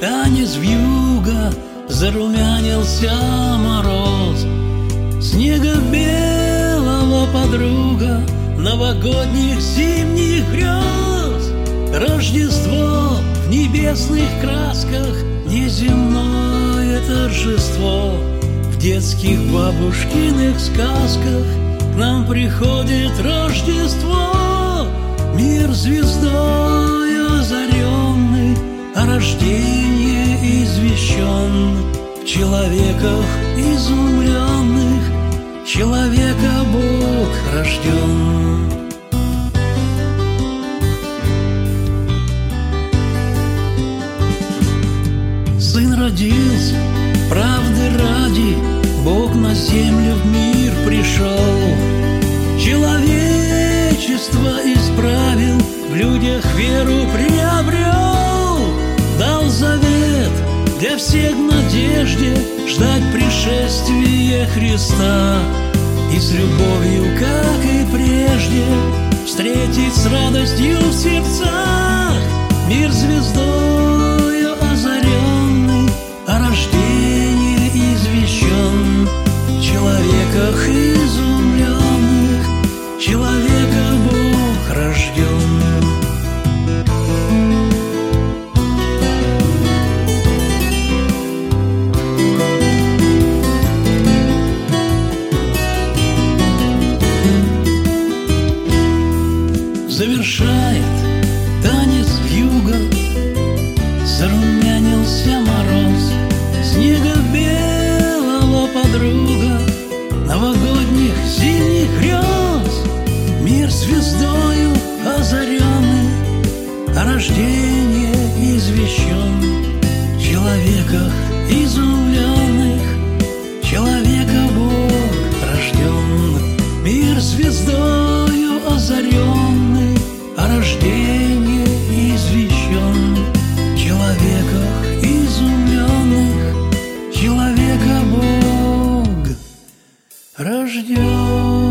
танец вьюга, зарумянился мороз. Снега белого подруга новогодних зимних грез. Рождество в небесных красках, неземное торжество. В детских бабушкиных сказках к нам приходит Рождество. Мир звездой человеках изумленных человека Бог рожден. Сын родился, правды ради, Бог на землю в мир пришел. Человечество исправил, в людях веру приобрел. Дал завет для всех надежде ждать пришествия Христа. И с любовью, как и прежде, встретить с радостью в сердцах мир звездою озаренный, о рождении извещен, в человеках завершает танец вьюга Зарумянился мороз Снега белого подруга. Новогодних зимних грез Мир звездою озаренный. О рождении извещен В человеках изумленных. Человека Бог рожден Мир звездою озаренный О рождении извещен. Человеках изумленных Человека Бог рожден